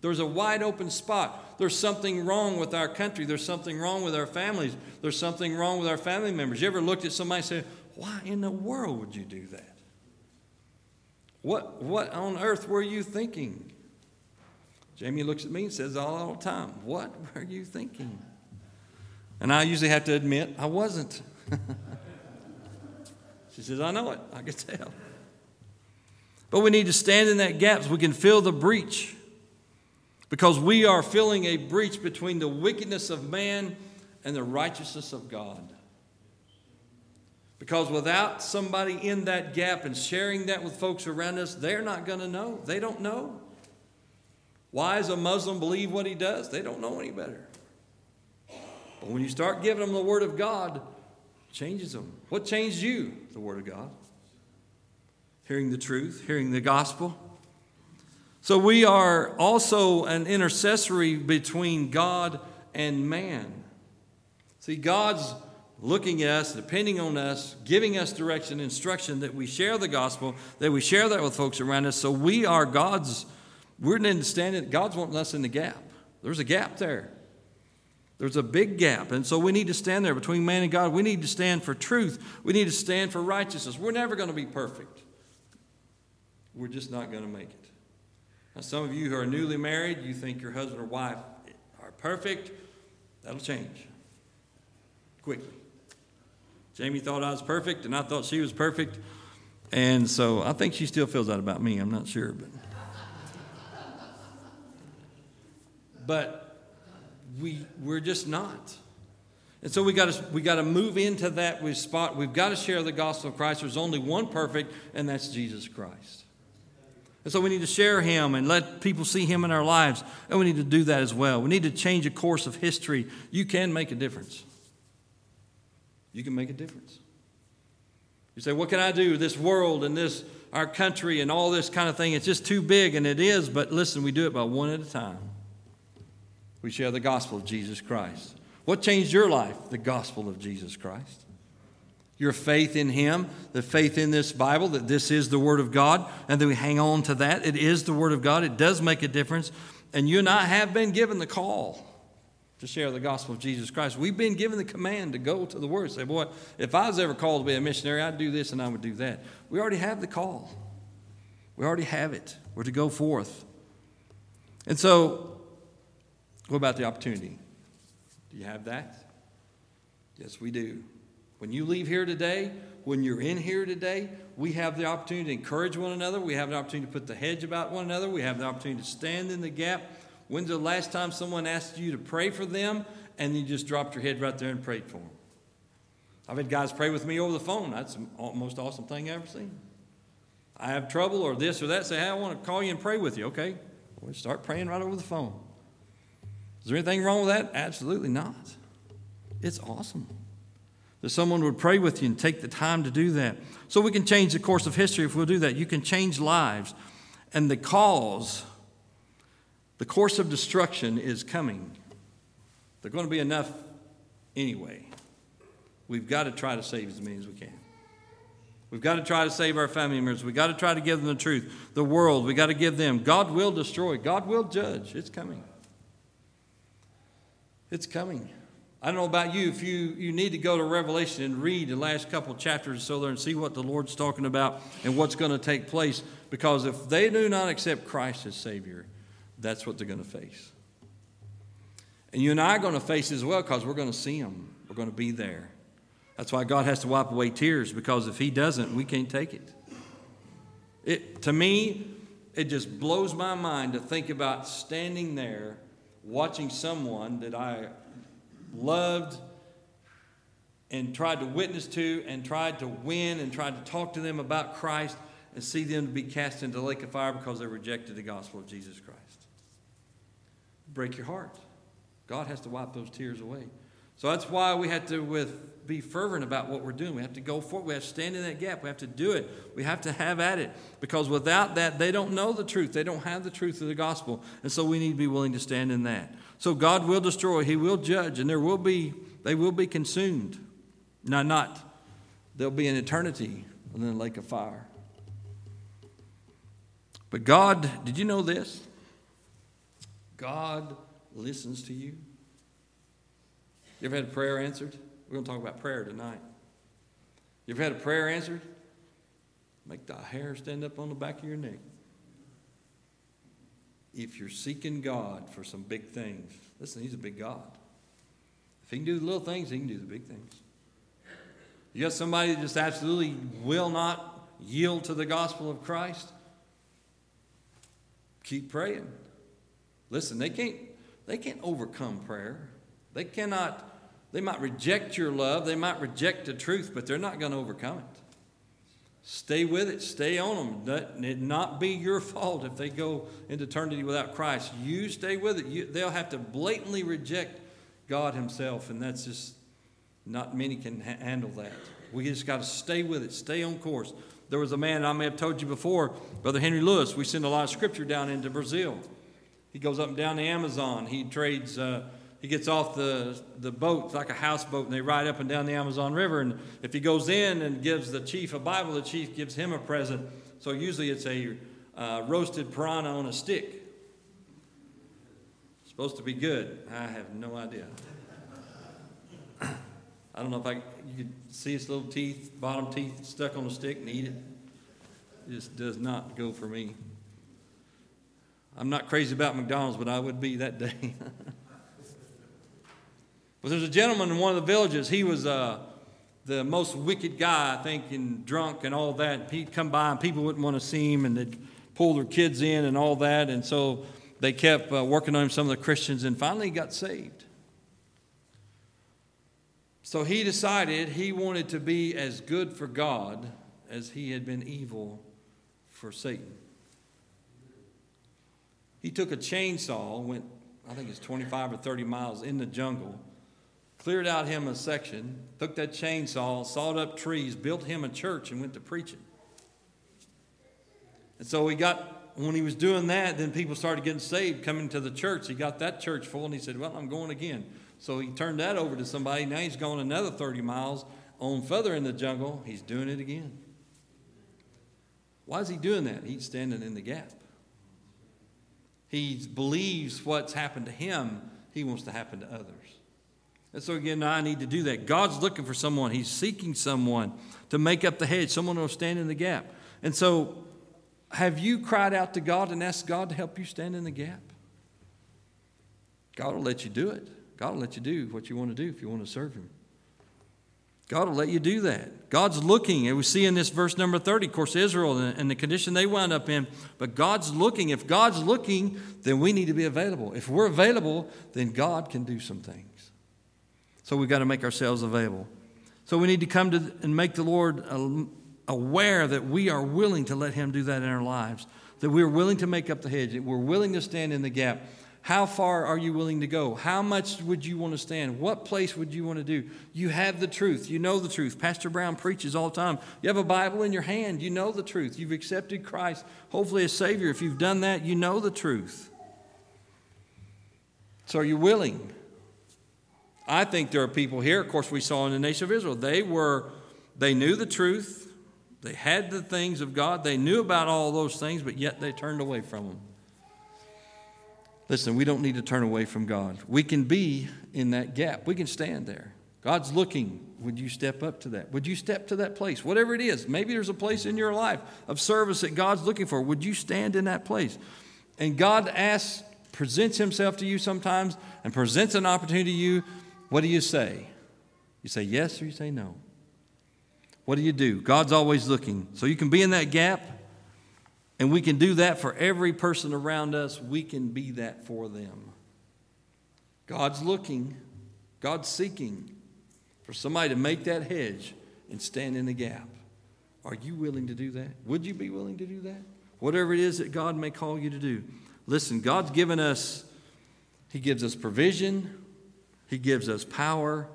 There's a wide open spot. There's something wrong with our country. There's something wrong with our families. There's something wrong with our family members. You ever looked at somebody and said, Why in the world would you do that? What, what on earth were you thinking? Jamie looks at me and says all, all the time, What were you thinking? And I usually have to admit I wasn't. she says, I know it. I can tell. But we need to stand in that gap so we can fill the breach. Because we are filling a breach between the wickedness of man and the righteousness of God. Because without somebody in that gap and sharing that with folks around us, they're not going to know. They don't know. Why does a Muslim believe what he does? They don't know any better. But when you start giving them the Word of God, changes them. What changed you? The Word of God. Hearing the truth, hearing the gospel. So we are also an intercessory between God and man. See, God's looking at us, depending on us, giving us direction, instruction that we share the gospel, that we share that with folks around us. So we are God's, we're understanding God's wanting us in the gap. There's a gap there. There's a big gap. And so we need to stand there between man and God. We need to stand for truth. We need to stand for righteousness. We're never going to be perfect. We're just not going to make it. Now, some of you who are newly married, you think your husband or wife are perfect. That'll change quickly. Jamie thought I was perfect, and I thought she was perfect. And so I think she still feels that about me. I'm not sure. But, but we, we're just not. And so we got to we got to move into that spot. We've got to share the gospel of Christ. There's only one perfect, and that's Jesus Christ. And so we need to share him and let people see him in our lives. And we need to do that as well. We need to change a course of history. You can make a difference. You can make a difference. You say, What can I do? This world and this, our country and all this kind of thing, it's just too big, and it is, but listen, we do it by one at a time. We share the gospel of Jesus Christ. What changed your life? The gospel of Jesus Christ. Your faith in Him, the faith in this Bible, that this is the Word of God, and then we hang on to that. It is the Word of God, it does make a difference. And you and I have been given the call to share the gospel of Jesus Christ. We've been given the command to go to the Word. Say, boy, if I was ever called to be a missionary, I'd do this and I would do that. We already have the call, we already have it. We're to go forth. And so, what about the opportunity? Do you have that? Yes, we do. When you leave here today, when you're in here today, we have the opportunity to encourage one another. We have the opportunity to put the hedge about one another. We have the opportunity to stand in the gap. When's the last time someone asked you to pray for them and you just dropped your head right there and prayed for them? I've had guys pray with me over the phone. That's the most awesome thing I've ever seen. I have trouble or this or that. Say, hey, I want to call you and pray with you. Okay. We'll start praying right over the phone. Is there anything wrong with that? Absolutely not. It's awesome that someone would pray with you and take the time to do that. So we can change the course of history if we'll do that. You can change lives. And the cause, the course of destruction is coming. They're going to be enough anyway. We've got to try to save as many as we can. We've got to try to save our family members. We've got to try to give them the truth. The world, we've got to give them. God will destroy, God will judge. It's coming. It's coming. I don't know about you, if you, you need to go to Revelation and read the last couple chapters or so there and see what the Lord's talking about and what's going to take place. Because if they do not accept Christ as Savior, that's what they're going to face. And you and I are going to face as well because we're going to see Him. We're going to be there. That's why God has to wipe away tears because if He doesn't, we can't take it. It to me, it just blows my mind to think about standing there watching someone that I loved and tried to witness to and tried to win and tried to talk to them about Christ and see them to be cast into the lake of fire because they rejected the gospel of Jesus Christ. Break your heart. God has to wipe those tears away. So that's why we have to with, be fervent about what we're doing. We have to go forward. We have to stand in that gap. We have to do it. We have to have at it. Because without that, they don't know the truth. They don't have the truth of the gospel. And so we need to be willing to stand in that. So God will destroy, He will judge, and there will be, they will be consumed. Now, not. There'll be an eternity in the lake of fire. But God, did you know this? God listens to you. You ever had a prayer answered? We're going to talk about prayer tonight. You ever had a prayer answered? Make the hair stand up on the back of your neck. if you're seeking God for some big things, listen, He's a big God. If He can do the little things, He can do the big things. You got somebody that just absolutely will not yield to the gospel of Christ? Keep praying. Listen, they can't, they can't overcome prayer. They cannot, they might reject your love, they might reject the truth, but they're not going to overcome it. Stay with it, stay on them. It not be your fault if they go into eternity without Christ. You stay with it. You, they'll have to blatantly reject God Himself, and that's just not many can ha- handle that. We just got to stay with it, stay on course. There was a man, I may have told you before, Brother Henry Lewis. We send a lot of scripture down into Brazil. He goes up and down the Amazon. He trades. Uh, he gets off the, the boat, like a houseboat, and they ride up and down the Amazon River. And if he goes in and gives the chief a Bible, the chief gives him a present. So usually it's a uh, roasted piranha on a stick. Supposed to be good. I have no idea. I don't know if I you could see its little teeth, bottom teeth stuck on a stick and eat it. It just does not go for me. I'm not crazy about McDonald's, but I would be that day. but there's a gentleman in one of the villages. He was uh, the most wicked guy, I think, and drunk and all that. He'd come by and people wouldn't want to see him, and they'd pull their kids in and all that. And so they kept uh, working on him, some of the Christians, and finally he got saved. So he decided he wanted to be as good for God as he had been evil for Satan. He took a chainsaw, went, I think it's 25 or 30 miles in the jungle, cleared out him a section, took that chainsaw, sawed up trees, built him a church, and went to preaching. And so he got, when he was doing that, then people started getting saved, coming to the church. He got that church full, and he said, Well, I'm going again. So he turned that over to somebody. Now he's going another 30 miles on further in the jungle. He's doing it again. Why is he doing that? He's standing in the gap. He believes what's happened to him, he wants to happen to others. And so, again, I need to do that. God's looking for someone, He's seeking someone to make up the hedge, someone who will stand in the gap. And so, have you cried out to God and asked God to help you stand in the gap? God will let you do it. God will let you do what you want to do if you want to serve Him. God will let you do that. God's looking, and we see in this verse number 30, of course, Israel and the condition they wound up in, but God's looking. If God's looking, then we need to be available. If we're available, then God can do some things. So we've got to make ourselves available. So we need to come to and make the Lord uh, aware that we are willing to let Him do that in our lives, that we're willing to make up the hedge, that we're willing to stand in the gap. How far are you willing to go? How much would you want to stand? What place would you want to do? You have the truth. You know the truth. Pastor Brown preaches all the time. You have a Bible in your hand. You know the truth. You've accepted Christ, hopefully, as Savior. If you've done that, you know the truth. So, are you willing? I think there are people here, of course, we saw in the nation of Israel. They were, they knew the truth. They had the things of God. They knew about all those things, but yet they turned away from them. Listen, we don't need to turn away from God. We can be in that gap, we can stand there. God's looking. Would you step up to that? Would you step to that place? Whatever it is, maybe there's a place in your life of service that God's looking for. Would you stand in that place? And God asks, presents Himself to you sometimes and presents an opportunity to you. What do you say? You say yes or you say no? What do you do? God's always looking. So you can be in that gap and we can do that for every person around us. We can be that for them. God's looking, God's seeking for somebody to make that hedge and stand in the gap. Are you willing to do that? Would you be willing to do that? Whatever it is that God may call you to do. Listen, God's given us, He gives us provision, He gives us power,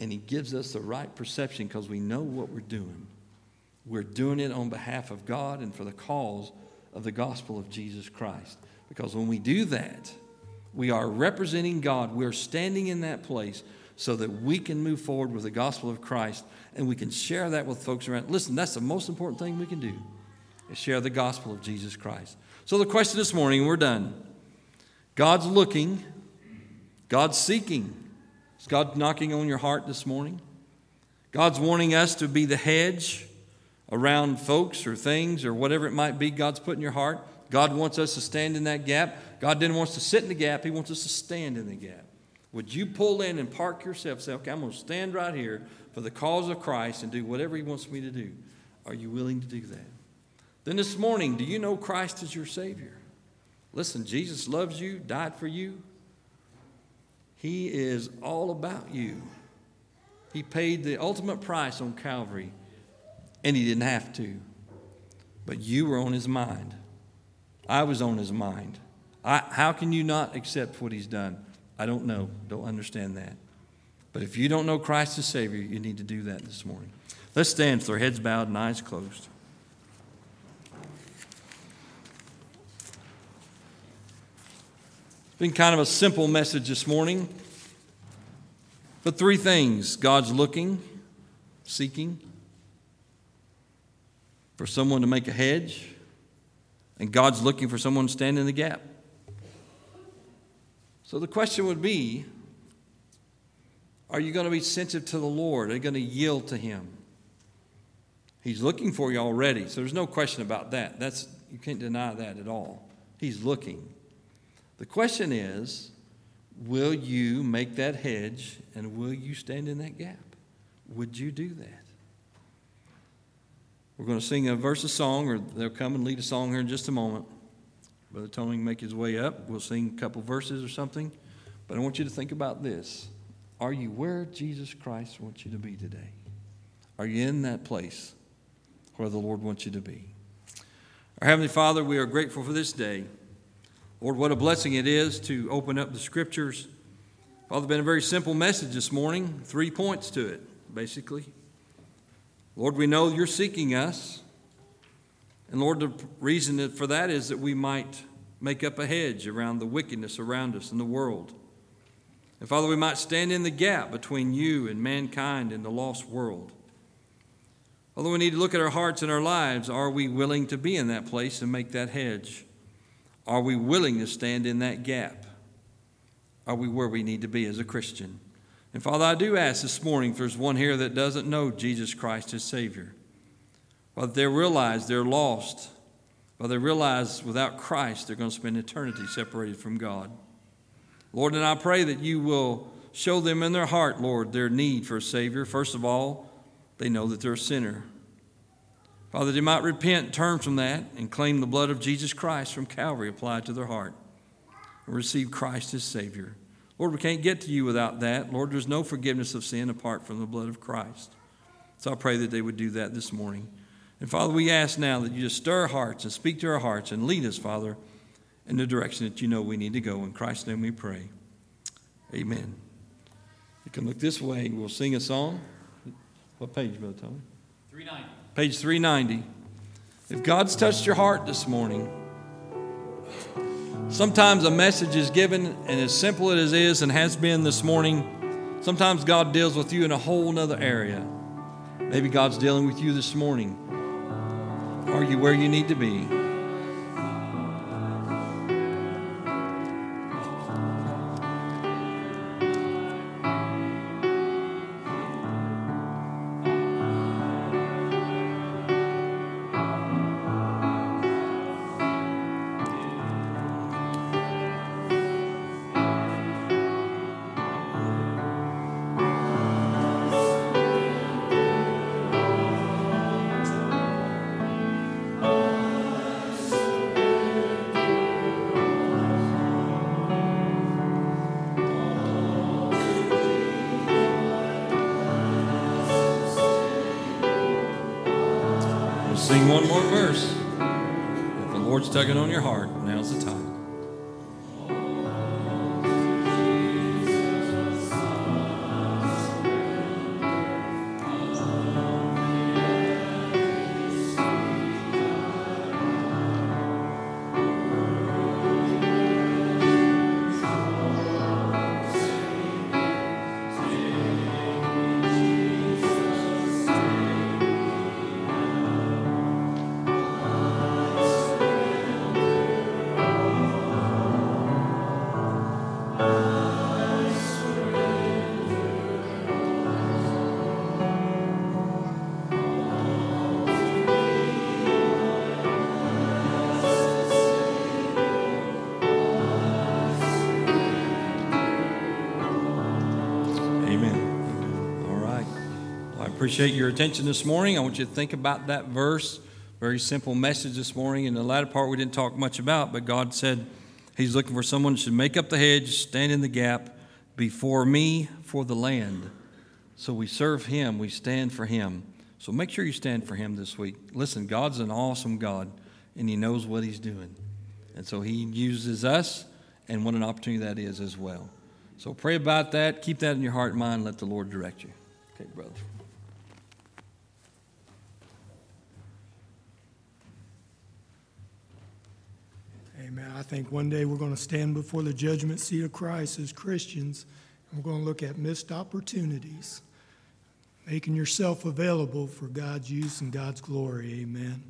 and He gives us the right perception because we know what we're doing. We're doing it on behalf of God and for the cause of the gospel of Jesus Christ. Because when we do that, we are representing God. We're standing in that place so that we can move forward with the gospel of Christ and we can share that with folks around. Listen, that's the most important thing we can do is share the gospel of Jesus Christ. So the question this morning, we're done. God's looking, God's seeking. Is God knocking on your heart this morning? God's wanting us to be the hedge around folks or things or whatever it might be God's put in your heart. God wants us to stand in that gap. God didn't want us to sit in the gap, He wants us to stand in the gap. Would you pull in and park yourself? Say, okay, I'm going to stand right here for the cause of Christ and do whatever He wants me to do. Are you willing to do that? Then this morning, do you know Christ is your Savior? Listen, Jesus loves you, died for you. He is all about you. He paid the ultimate price on Calvary, and He didn't have to. But you were on His mind. I was on His mind. I, how can you not accept what He's done? I don't know, don't understand that. But if you don't know Christ as Savior, you need to do that this morning. Let's stand with our heads bowed and eyes closed. Been kind of a simple message this morning. But three things God's looking, seeking for someone to make a hedge, and God's looking for someone to stand in the gap. So the question would be Are you going to be sensitive to the Lord? Are you going to yield to Him? He's looking for you already, so there's no question about that. That's, you can't deny that at all. He's looking. The question is Will you make that hedge and will you stand in that gap? Would you do that? We're going to sing a verse of song, or they'll come and lead a song here in just a moment. Brother Tony make his way up. We'll sing a couple verses or something. But I want you to think about this. Are you where Jesus Christ wants you to be today? Are you in that place where the Lord wants you to be? Our Heavenly Father, we are grateful for this day. Lord, what a blessing it is to open up the scriptures. Father, been a very simple message this morning, three points to it, basically. Lord, we know you're seeking us. And Lord, the reason for that is that we might make up a hedge around the wickedness around us in the world. And Father, we might stand in the gap between you and mankind in the lost world. Although we need to look at our hearts and our lives, are we willing to be in that place and make that hedge? Are we willing to stand in that gap? Are we where we need to be as a Christian? And Father, I do ask this morning if there's one here that doesn't know Jesus Christ as Savior. Father, they realize they're lost. Father, they realize without Christ they're going to spend eternity separated from God. Lord, and I pray that you will show them in their heart, Lord, their need for a Savior. First of all, they know that they're a sinner. Father, they might repent, turn from that, and claim the blood of Jesus Christ from Calvary applied to their heart and receive Christ as Savior. Lord, we can't get to you without that. Lord, there's no forgiveness of sin apart from the blood of Christ. So I pray that they would do that this morning. And Father, we ask now that you just stir our hearts and speak to our hearts and lead us, Father, in the direction that you know we need to go. In Christ's name we pray. Amen. You can look this way. We'll sing a song. What page, Brother Tony? 390 page 390. If God's touched your heart this morning, sometimes a message is given, and as simple as it is and has been this morning, sometimes God deals with you in a whole other area. Maybe God's dealing with you this morning. Are you where you need to be? Sing one more verse. If the Lord's tugging on your heart, appreciate your attention this morning. I want you to think about that verse. Very simple message this morning. In the latter part, we didn't talk much about, but God said He's looking for someone who should make up the hedge, stand in the gap before me for the land. So we serve Him, we stand for Him. So make sure you stand for Him this week. Listen, God's an awesome God, and He knows what He's doing. And so He uses us, and what an opportunity that is as well. So pray about that. Keep that in your heart and mind. Let the Lord direct you. Okay, brother. Amen. I think one day we're going to stand before the judgment seat of Christ as Christians, and we're going to look at missed opportunities, making yourself available for God's use and God's glory. Amen.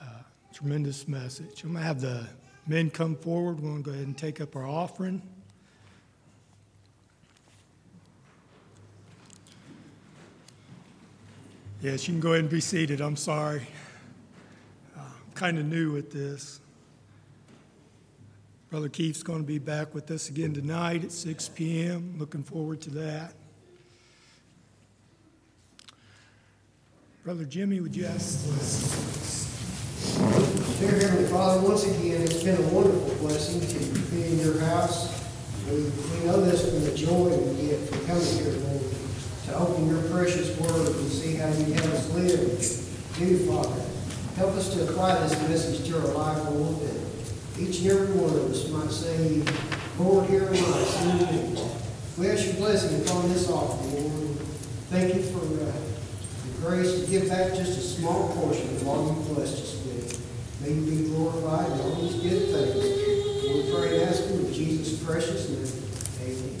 Uh, tremendous message. I'm going to have the men come forward. We're going to go ahead and take up our offering. Yes, you can go ahead and be seated. I'm sorry. Uh, I'm kind of new at this. Brother Keith's going to be back with us again tonight at 6 p.m. Looking forward to that. Brother Jimmy, would you ask? Dear Heavenly Father, once again, it's been a wonderful blessing to be in your house. We, we know this from the joy we get from coming here, Lord, to open your precious word and see how you have us live. Do, Father, help us to apply this message to our life, Lord, that each and every one of us might say, Lord, here am I, send me. We ask your blessing upon this offering, Lord. Thank you for uh, the grace to give back just a small portion of all you blessed us with. May you be glorified in all these good things. We pray and ask in Jesus' precious name. Amen.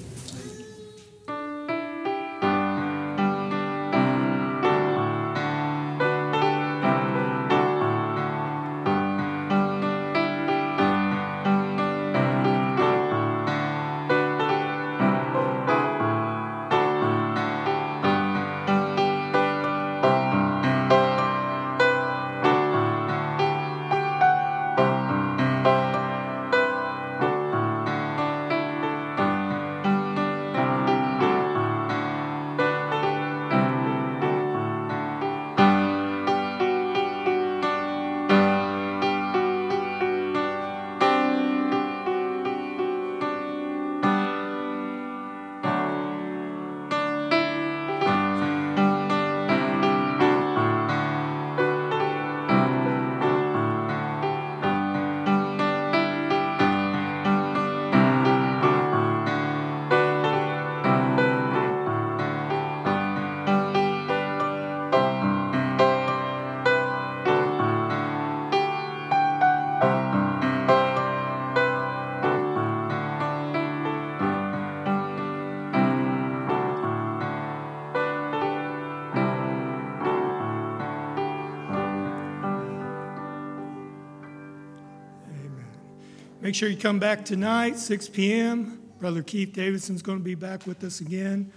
Make sure you come back tonight, 6 p.m. Brother Keith Davidson's going to be back with us again.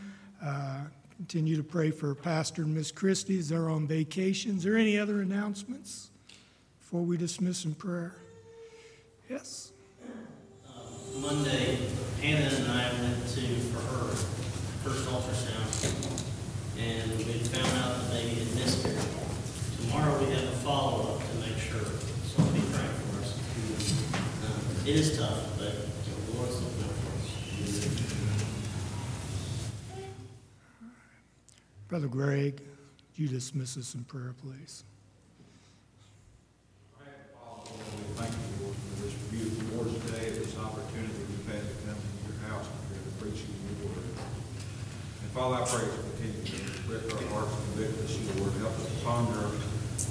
Uh, continue to pray for Pastor and Miss Christie as they're on vacation. Is there any other announcements before we dismiss in prayer? Yes. Monday, Hannah and I went to, for her first ultrasound, and we found out the baby had miscarried. Tomorrow, we have a follow-up to make sure, so be praying for us. Um, It is tough, but the Lord's looking out for us. Brother Greg, you dismiss us in prayer, please? We thank you, Lord, for this beautiful Lord's Day, this opportunity we've had to come to your house and hear the preaching of your word. And Father, I pray to continue to lift our hearts and convict us, Lord, help us ponder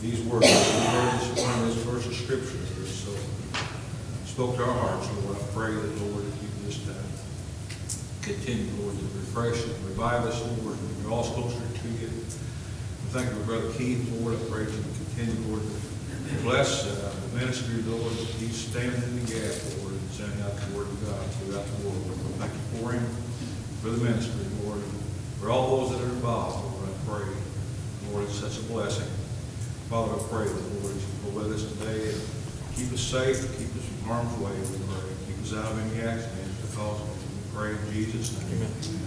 these words. We heard this morning, this verse of scripture that so spoke to our hearts, Lord. I pray that, Lord, that you this time continue, Lord, to refresh and revive us, Lord, and draw us closer to you. And thank you, Brother Keith, Lord. I pray that you continue, Lord, to bless uh, the ministry, Lord, that he's standing in the gap, Lord, and sending out the word of God throughout the world. Lord, thank you for him, for the ministry, Lord, for all those that are involved, Lord, I pray. Lord, it's such a blessing. Father, I pray that, Lord, you go with us today and keep us safe, keep us harm's way, we pray. Keep us out of any accidents because of it. We pray in Jesus' name. Amen.